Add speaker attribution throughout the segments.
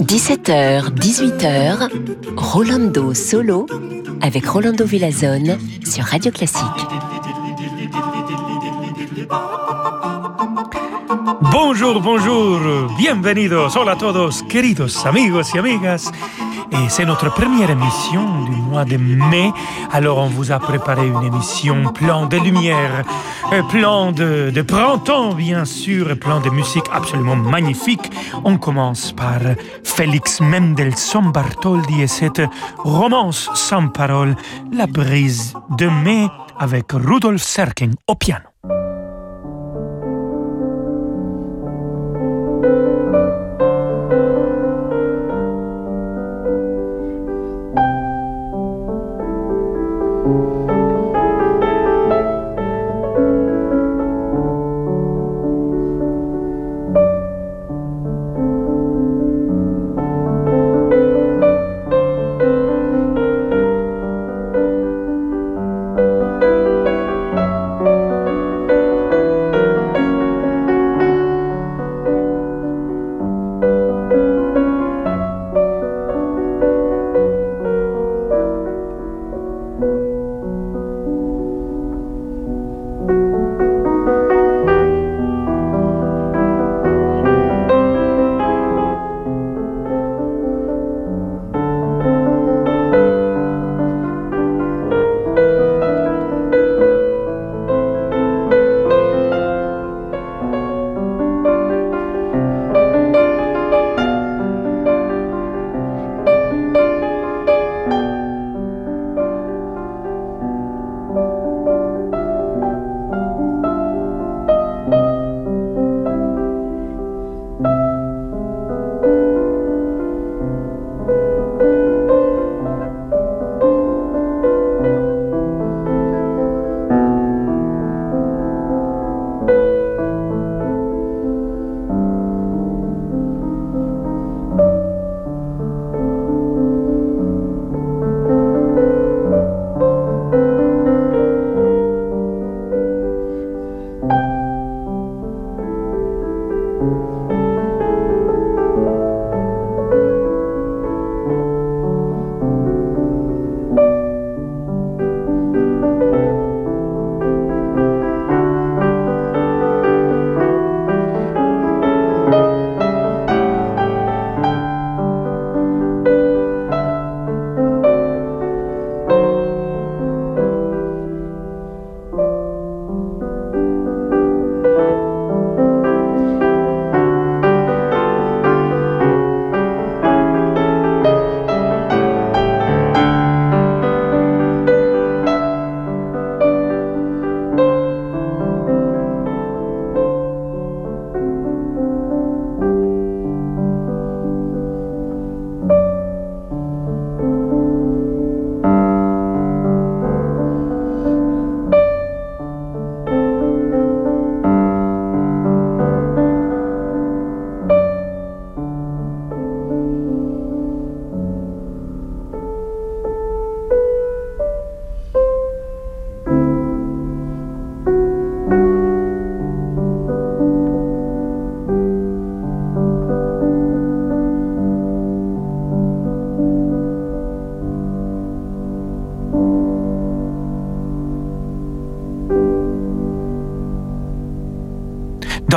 Speaker 1: 17h, 18h, Rolando Solo avec Rolando Villazone sur Radio Classique.
Speaker 2: Bonjour, bonjour, bienvenidos, hola a todos, queridos amigos y amigas. Et c'est notre première émission du mois de mai. Alors on vous a préparé une émission plein de lumière, euh, plein de, printemps bien sûr, plein de musique absolument magnifique. On commence par Félix Mendelssohn Bartholdy et cette romance sans parole, La brise de mai avec Rudolf Serkin au piano.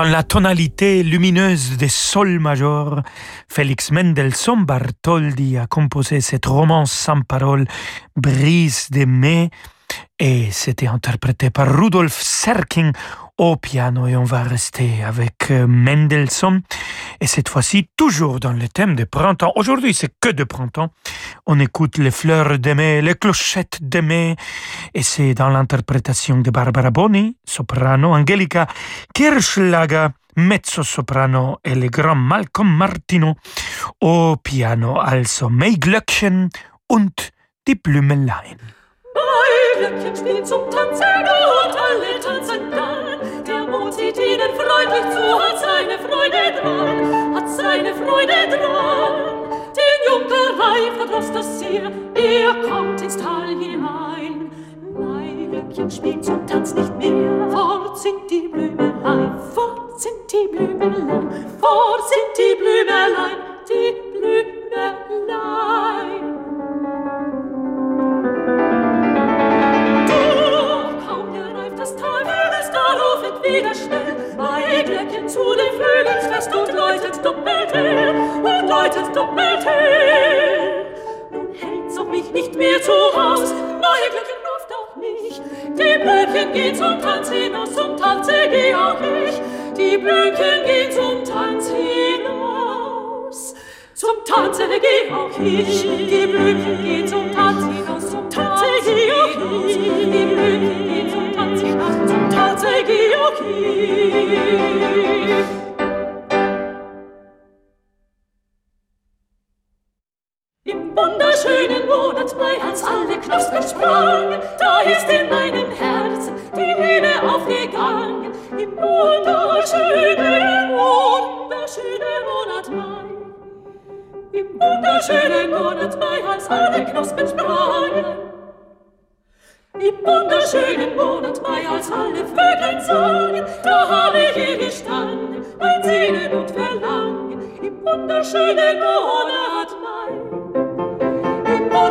Speaker 2: La tonalité lumineuse des sols majeurs, Félix Mendelssohn Bartholdy a composé cette romance sans parole, Brise de mai, et c'était interprété par Rudolf Serkin au piano et on va rester avec euh, Mendelssohn et cette fois-ci toujours dans le thème de printemps. Aujourd'hui c'est que de printemps. On écoute les fleurs de mai, les clochettes de mai et c'est dans l'interprétation de Barbara Boni, soprano, Angelica Kirschlager, mezzo-soprano et le grand Malcolm Martino au piano, also Maiglöckchen und die Blümelein.
Speaker 3: Glöckchen spielt zum Tanzen und alle tanzen dann. Der Mond sieht ihnen freundlich zu, hat seine Freude dran, hat seine Freude dran. Den Junkerei verdross das sehr, er kommt ins Tal hinein. Glöckchen spielt zum Tanz nicht mehr, fort sind die Blumen die Blümelein, fort sind die Blümelein, die Blümelein. Zu den Flügeln fest und läutet doppelt hell, und läutet doppelt hell. Nun hält's auch mich nicht mehr zu Haus, bei Glöckchen ruft auch nicht, die Blöckchen gehen zum Tanz hinaus, zum Tanze geh auch ich, die Blümchen gehen zum Tanz hinaus. Zum Tanze geh auch ich, die Blümchen gehen zum Tanz hinaus, zum Tanze geh auch ich, die Blümchen gehen zum Tanz hinaus, zum Tanze geh auch ich. Monat Mai, als alle Knospen sprangen, da ist in meinem Herzen die Liebe aufgegangen. Im wunderschönen, wunderschönen Monat Mai. Im wunderschönen Monat Mai, als alle Knospen sprangen. Im wunderschönen Monat Mai, als alle Vögel sangen, da habe ich hier gestanden, mein Sehnen und Verlangen. Im wunderschönen Monat Mai,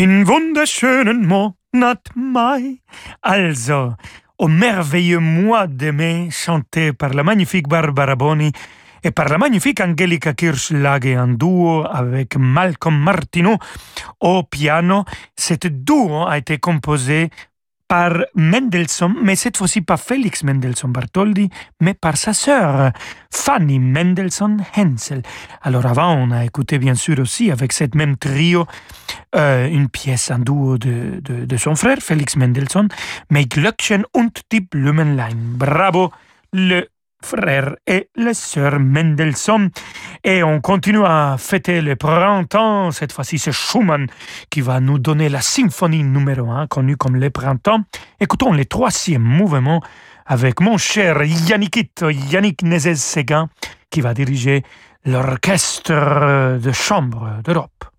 Speaker 3: In wunderschönen Monat Mai.
Speaker 2: Also, au merveilleux mois de mai, chanté par la magnifique Barbara Boni et par la magnifique Angelica Kirschlage en duo avec Malcolm Martineau au piano. Cet duo a été composé par Mendelssohn, mais cette fois-ci pas Félix Mendelssohn Bartholdy, mais par sa sœur, Fanny Mendelssohn Hensel. Alors avant, on a écouté bien sûr aussi avec cette même trio euh, une pièce en duo de, de, son frère, Félix Mendelssohn, Mais Glöckchen und die Blumenlein. Bravo, le frère et la sœur Mendelssohn. Et on continue à fêter le printemps. Cette fois-ci, c'est Schumann qui va nous donner la symphonie numéro 1, connue comme le printemps. Écoutons le troisième mouvement avec mon cher Yannickito, Yannick Nézet-Séguin, qui va diriger l'orchestre de chambre d'Europe.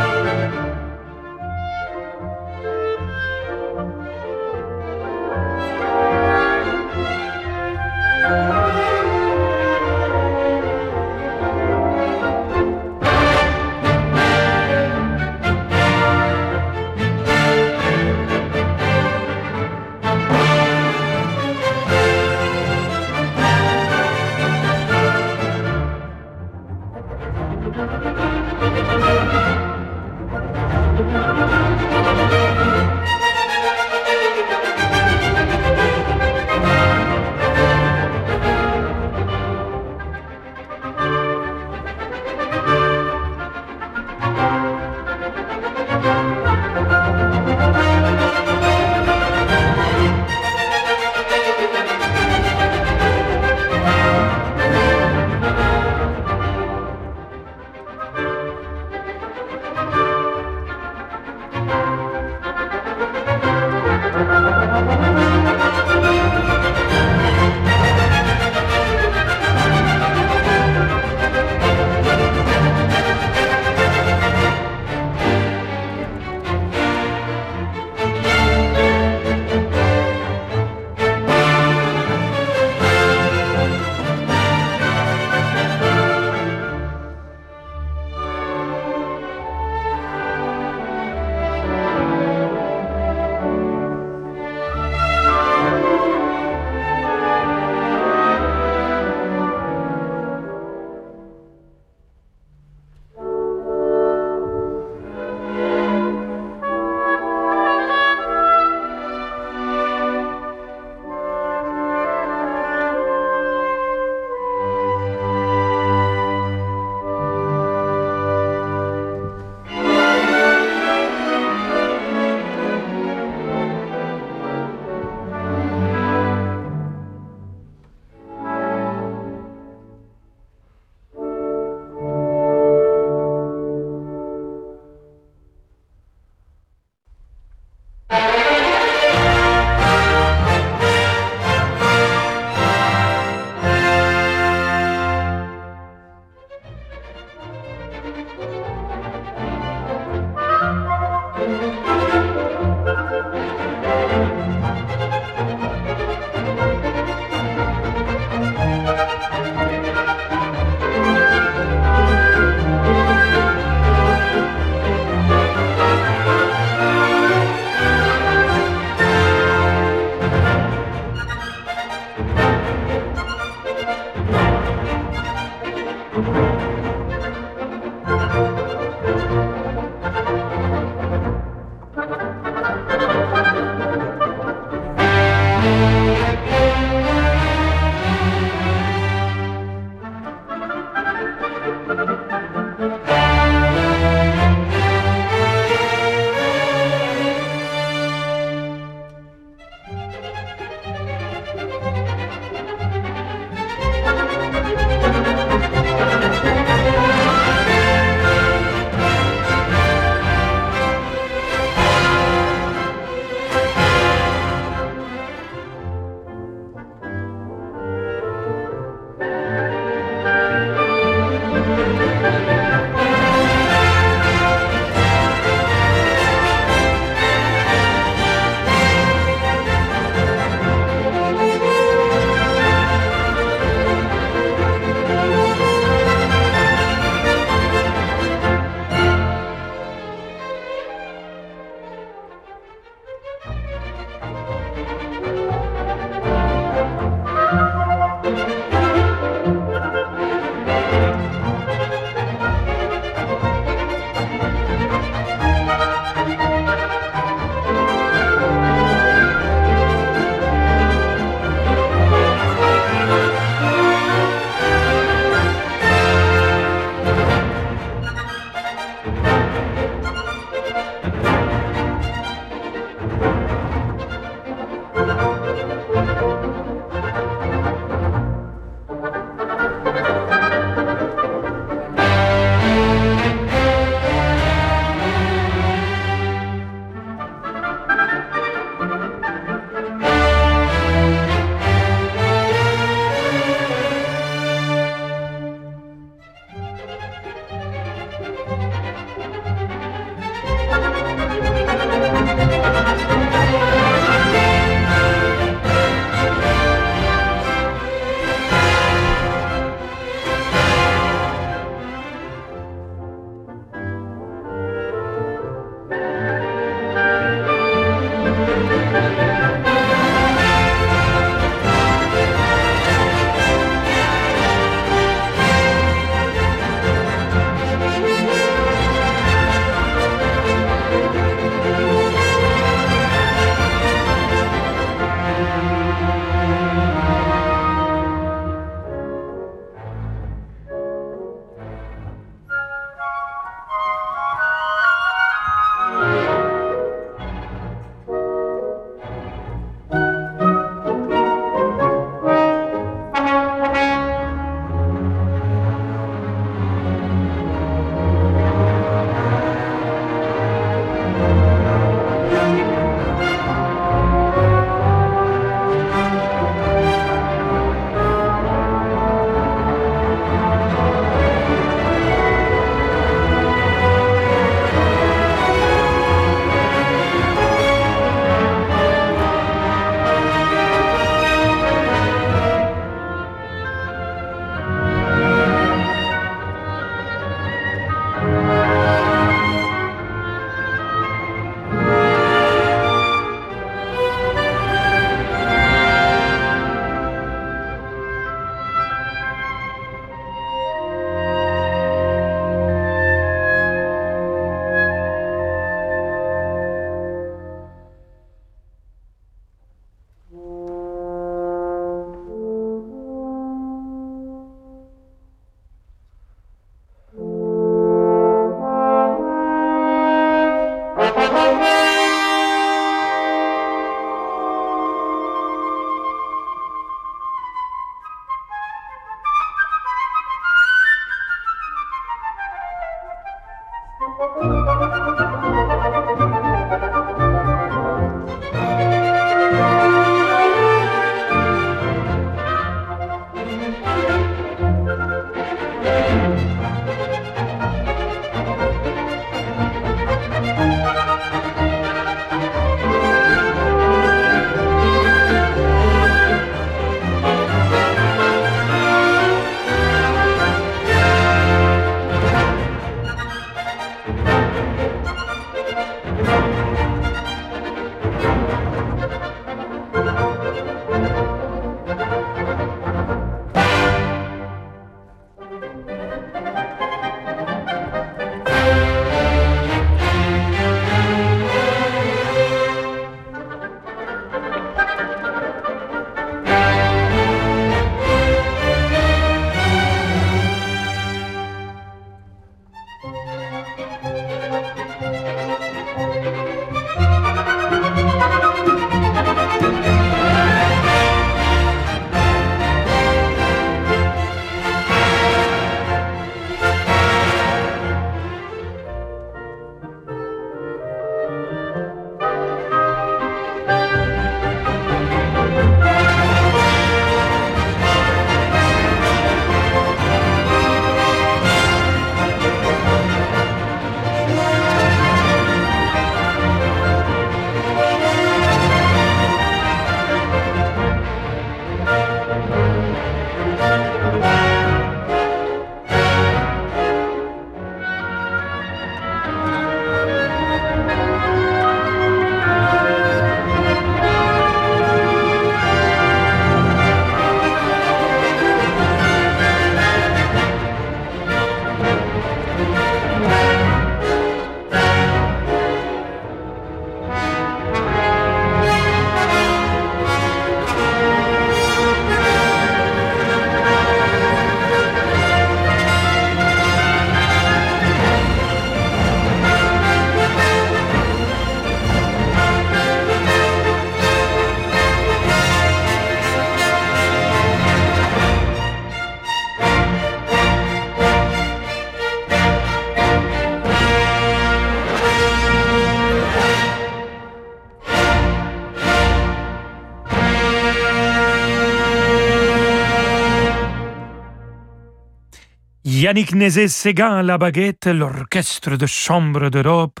Speaker 2: Yannick Nézet-Séguin la baguette, l'orchestre de chambre d'Europe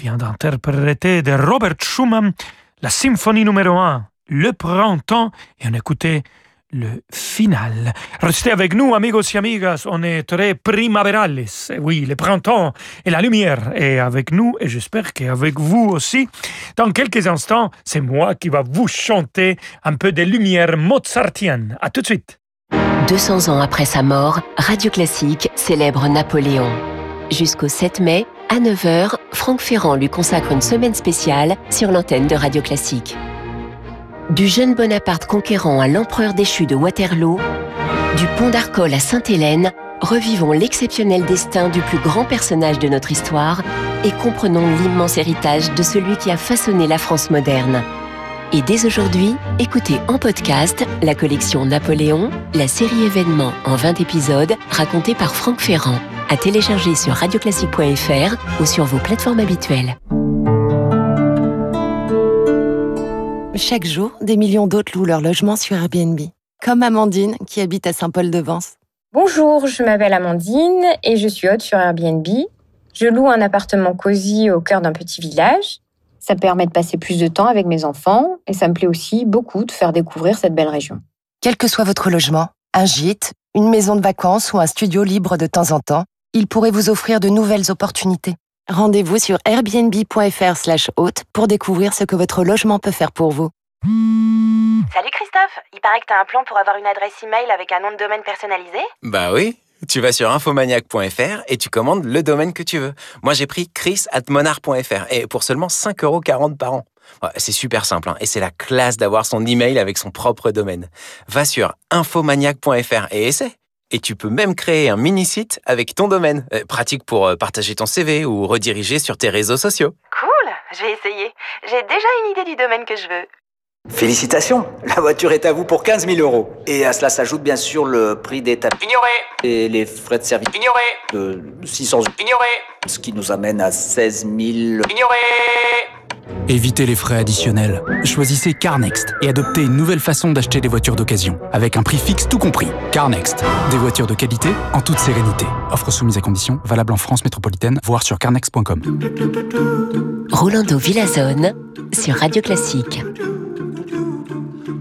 Speaker 2: vient d'interpréter de Robert Schumann la symphonie numéro 1, Le printemps, et on écoutait le final. Restez avec nous, amigos et amigas, on est très primaverales. Oui, le printemps et la lumière est avec nous et j'espère qu'avec vous aussi. Dans quelques instants, c'est moi qui va vous chanter un peu de lumière mozartienne. À tout de suite.
Speaker 1: 200 ans après sa mort, Radio Classique célèbre Napoléon. Jusqu'au 7 mai, à 9h, Franck Ferrand lui consacre une semaine spéciale sur l'antenne de Radio Classique. Du jeune Bonaparte conquérant à l'empereur déchu de Waterloo, du pont d'Arcole à Sainte-Hélène, revivons l'exceptionnel destin du plus grand personnage de notre histoire et comprenons l'immense héritage de celui qui a façonné la France moderne. Et dès aujourd'hui, écoutez en podcast la collection Napoléon, la série événements en 20 épisodes racontée par Franck Ferrand, à télécharger sur radioclassique.fr ou sur vos plateformes habituelles.
Speaker 4: Chaque jour, des millions d'autres louent leur logement sur Airbnb. Comme Amandine, qui habite à Saint-Paul-de-Vence.
Speaker 5: Bonjour, je m'appelle Amandine et je suis hôte sur Airbnb. Je loue un appartement cosy au cœur d'un petit village. Ça permet de passer plus de temps avec mes enfants et ça me plaît aussi beaucoup de faire découvrir cette belle région.
Speaker 4: Quel que soit votre logement, un gîte, une maison de vacances ou un studio libre de temps en temps, il pourrait vous offrir de nouvelles opportunités. Rendez-vous sur airbnb.fr/slash hôte pour découvrir ce que votre logement peut faire pour vous.
Speaker 6: Salut Christophe, il paraît que t'as un plan pour avoir une adresse email avec un nom de domaine personnalisé?
Speaker 7: Bah oui, tu vas sur infomaniac.fr et tu commandes le domaine que tu veux. Moi j'ai pris chris.monard.fr et pour seulement 5,40€ par an. C'est super simple hein, et c'est la classe d'avoir son email avec son propre domaine. Va sur infomaniac.fr et essaie. Et tu peux même créer un mini-site avec ton domaine. Euh, pratique pour euh, partager ton CV ou rediriger sur tes réseaux sociaux.
Speaker 6: Cool, je vais essayer. J'ai déjà une idée du domaine que je veux.
Speaker 8: Félicitations, la voiture est à vous pour 15 000 euros. Et à cela s'ajoute bien sûr le prix des tapis
Speaker 9: Ignoré
Speaker 8: et les frais de service
Speaker 9: Ignoré
Speaker 8: de 600 euros.
Speaker 9: Ignoré
Speaker 8: Ce qui nous amène à 16 000...
Speaker 9: Ignoré
Speaker 10: Évitez les frais additionnels. Choisissez CarNext et adoptez une nouvelle façon d'acheter des voitures d'occasion, avec un prix fixe tout compris. CarNext, des voitures de qualité en toute sérénité. Offre soumise à conditions, valable en France métropolitaine, voire sur carnext.com.
Speaker 1: Rolando Villazone sur Radio Classique.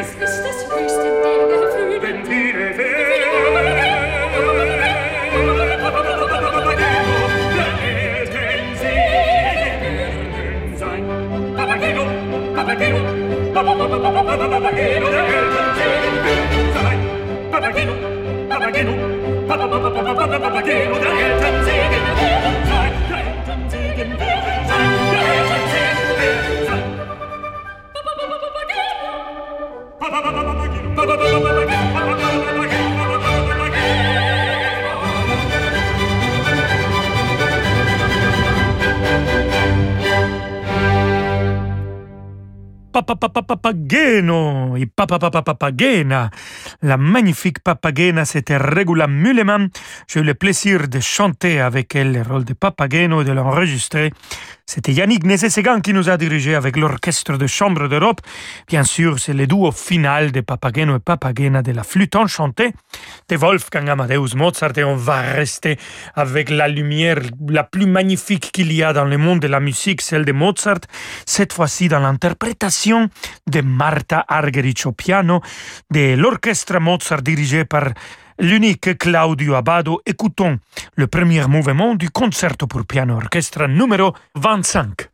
Speaker 2: Christmas. Papagena. La magnifique Papagena, c'était Regula Mulleman. J'ai eu le plaisir de chanter avec elle le rôle de Papageno et de l'enregistrer. C'était Yannick Nézet-Ségan qui nous a dirigé avec l'Orchestre de Chambre d'Europe. Bien sûr, c'est le duo final de Papageno et Papagena de la flûte enchantée de Wolfgang Amadeus Mozart et on va rester avec la lumière la plus magnifique qu'il y a dans le monde de la musique, celle de Mozart, cette fois-ci dans l'interprétation de Marta Argerich au piano de l'orchestre Mozart dirigé par l'unique Claudio Abbado, écoutons le premier mouvement du concerto pour piano orchestre numéro 25.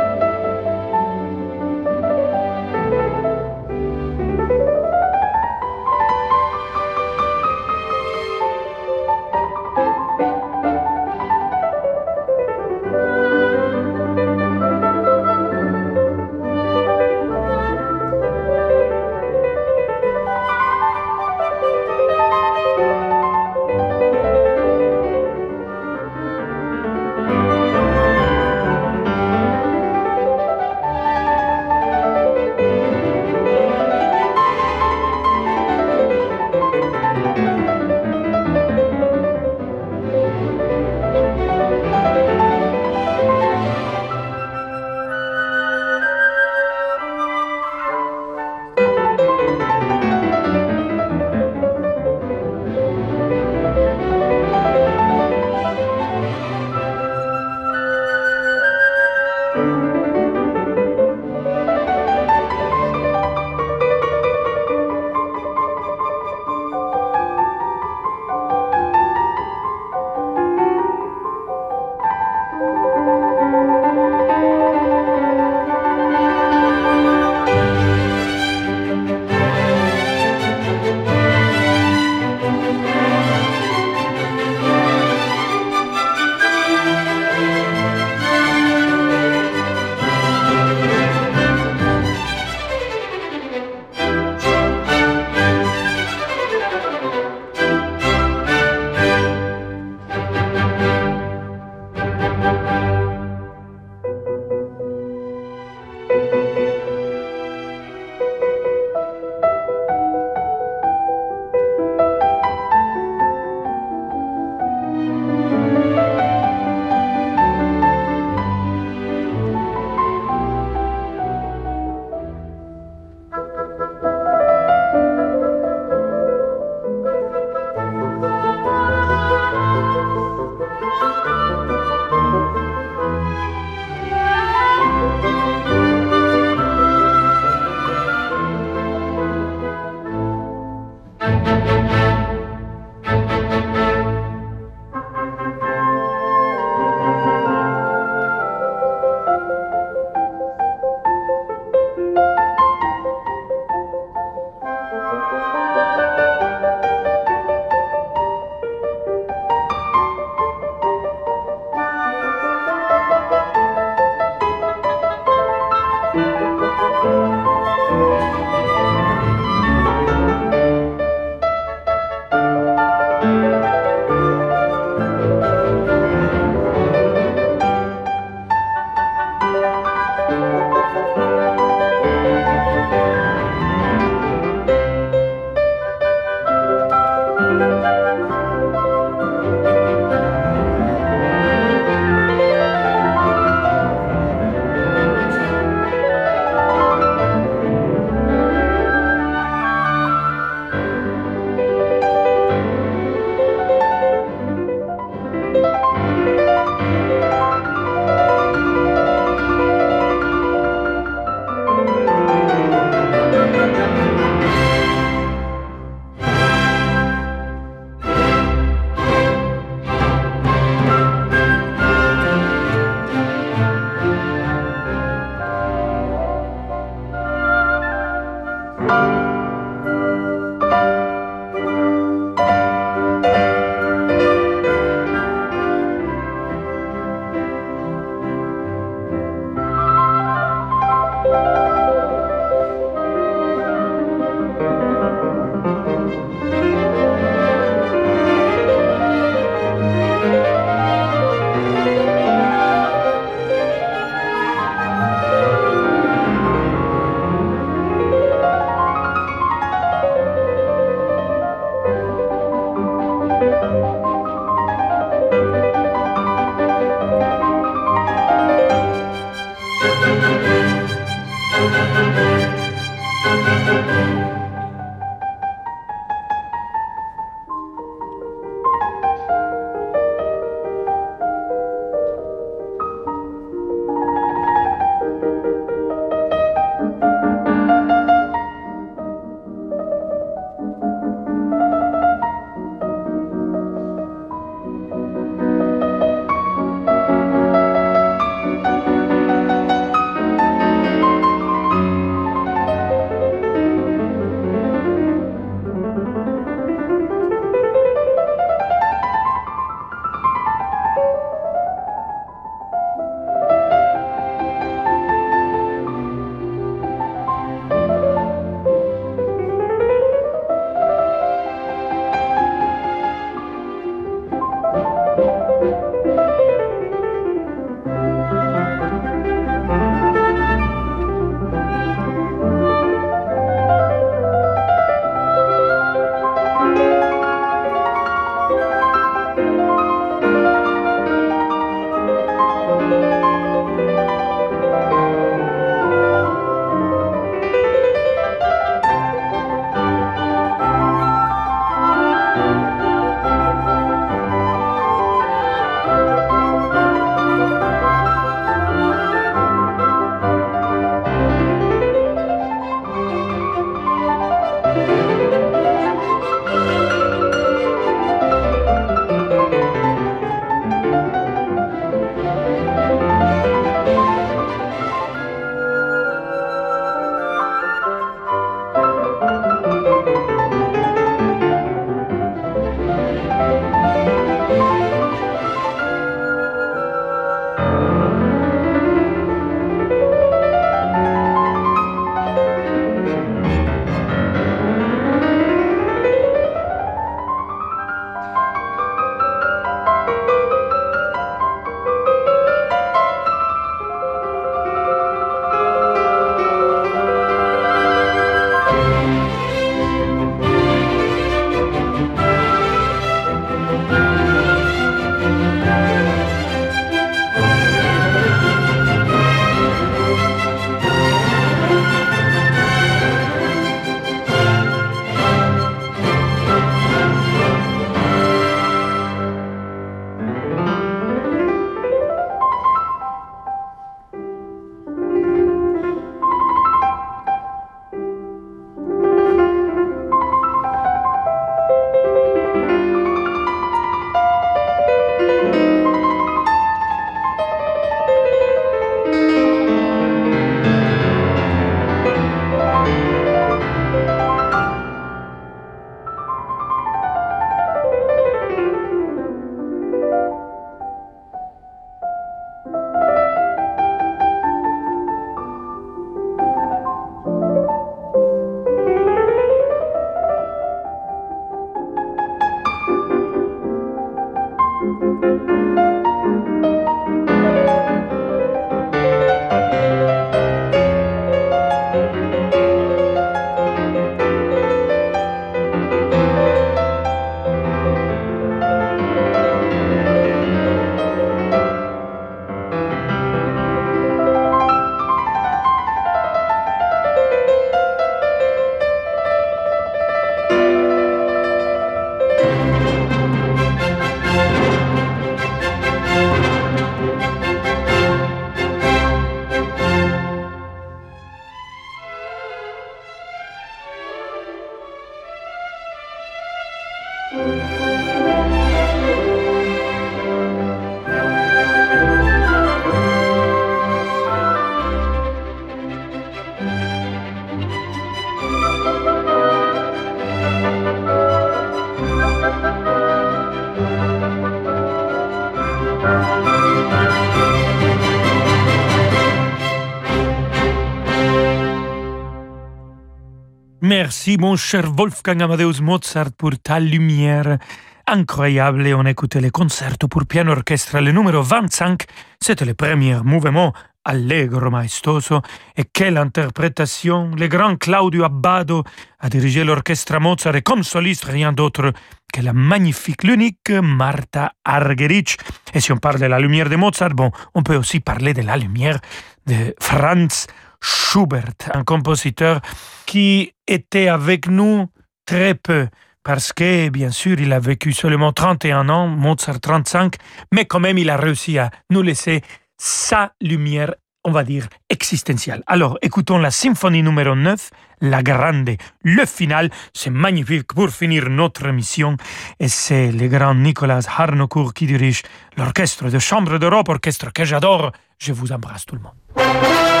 Speaker 2: Merci mon cher Wolfgang Amadeus Mozart pour ta lumière incroyable on écoutait le concerto pour piano orchestre le numéro 25. C'était le premier mouvement allegro maestoso et quelle interprétation! Le grand Claudio Abbado a dirigé l'orchestre Mozart et comme soliste rien d'autre que la magnifique, l'unique Martha Argerich. Et si on parle de la lumière de Mozart, bon, on peut aussi parler de la lumière de Franz Schubert, un compositeur qui était avec nous très peu, parce que, bien sûr, il a vécu seulement 31 ans, Mozart 35, mais quand même, il a réussi à nous laisser sa lumière, on va dire, existentielle. Alors, écoutons la symphonie numéro 9, La Grande. Le final, c'est magnifique pour finir notre mission, et c'est le grand Nicolas Harnoncourt qui dirige l'orchestre de chambre d'Europe, orchestre que j'adore. Je vous embrasse tout le monde.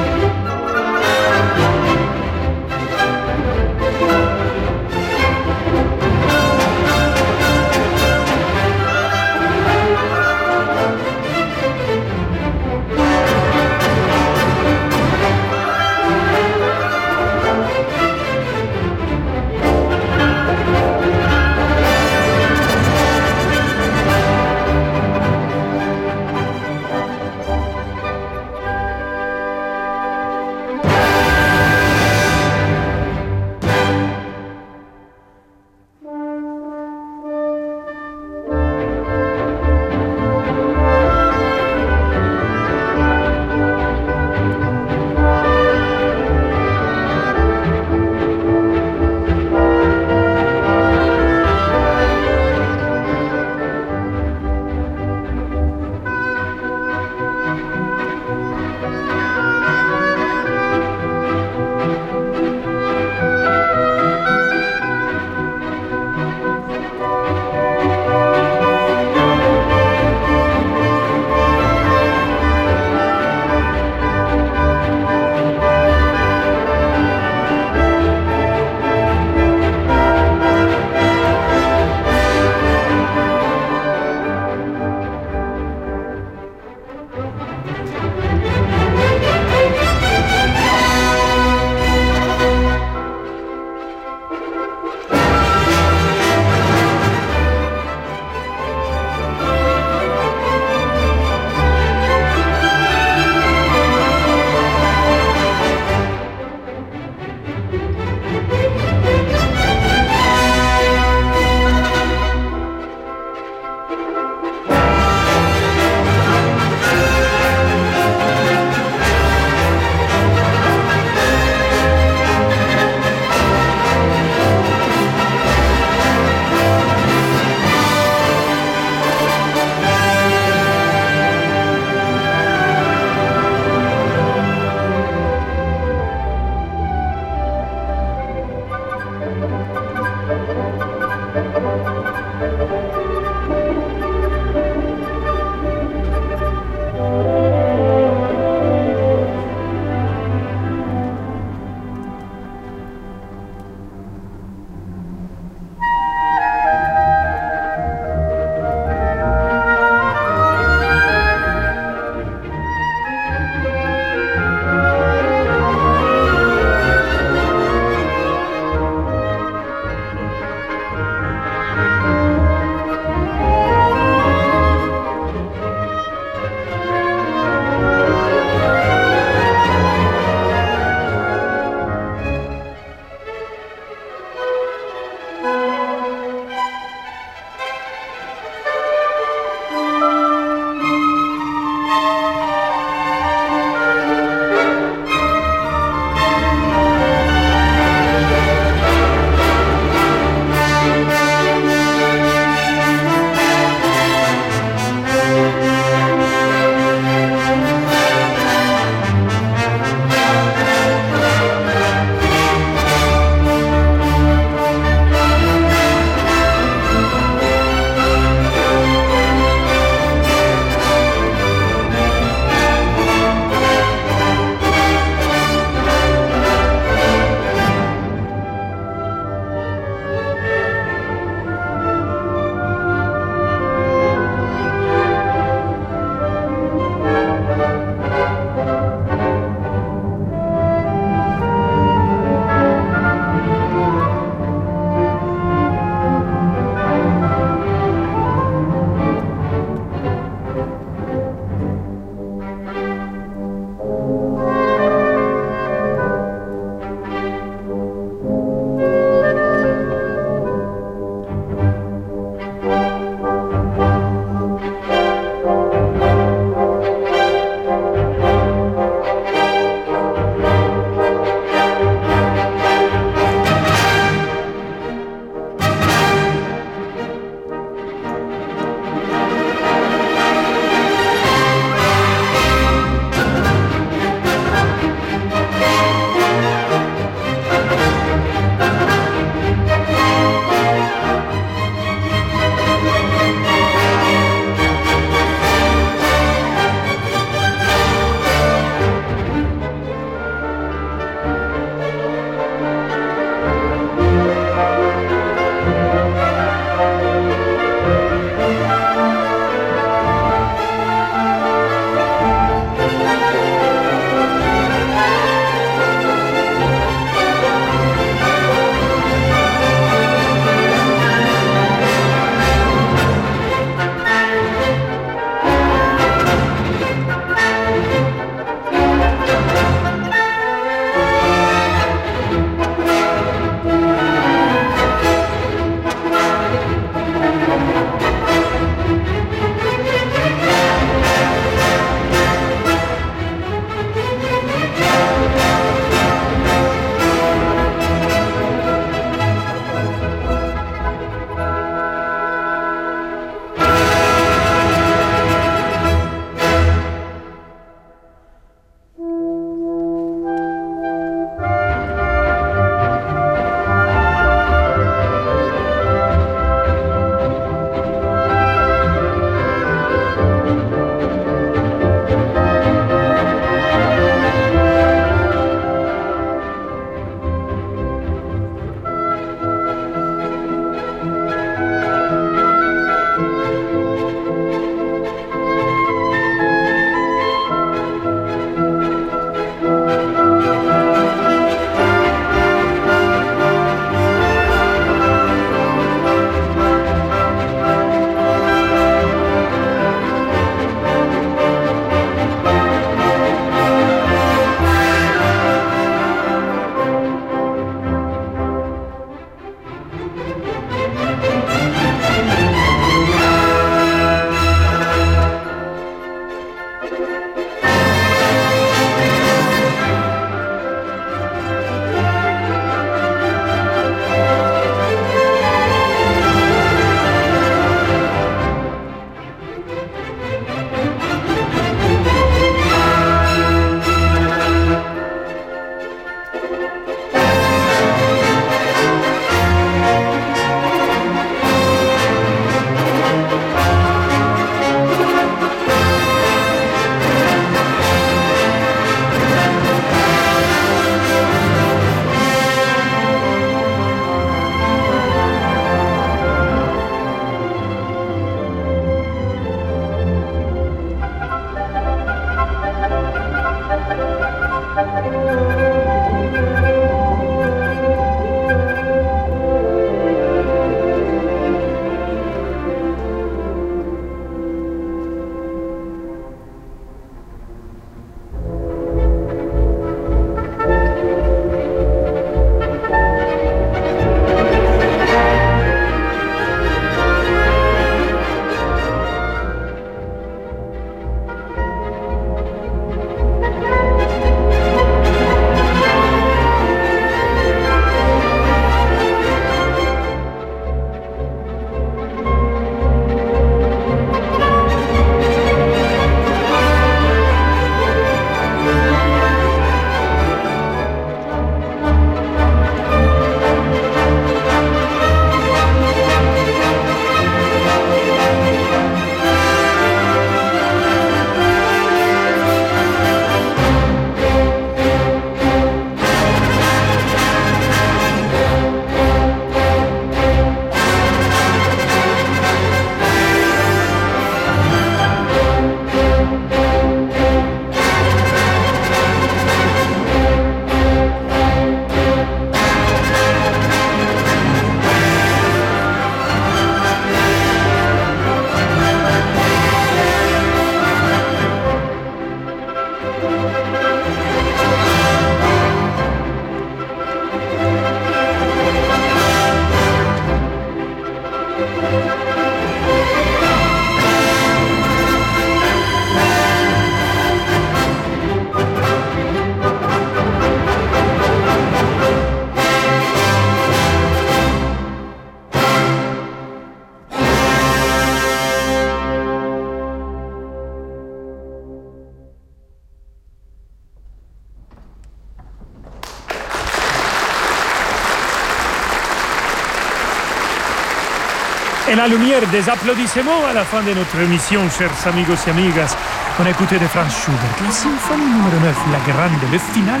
Speaker 2: La lumière des applaudissements à la fin de notre émission, chers amigos et amigas. On a écouté de Franz Schubert, la symphonie numéro 9, la grande, le final,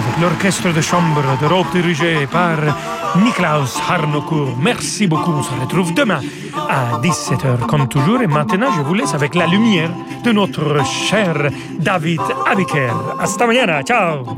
Speaker 2: avec l'orchestre de chambre d'Europe dirigé par Niklaus Harnoncourt. Merci beaucoup, on se retrouve demain à 17h comme toujours. Et maintenant, je vous laisse avec la lumière de notre cher David Abiker. Hasta mañana, ciao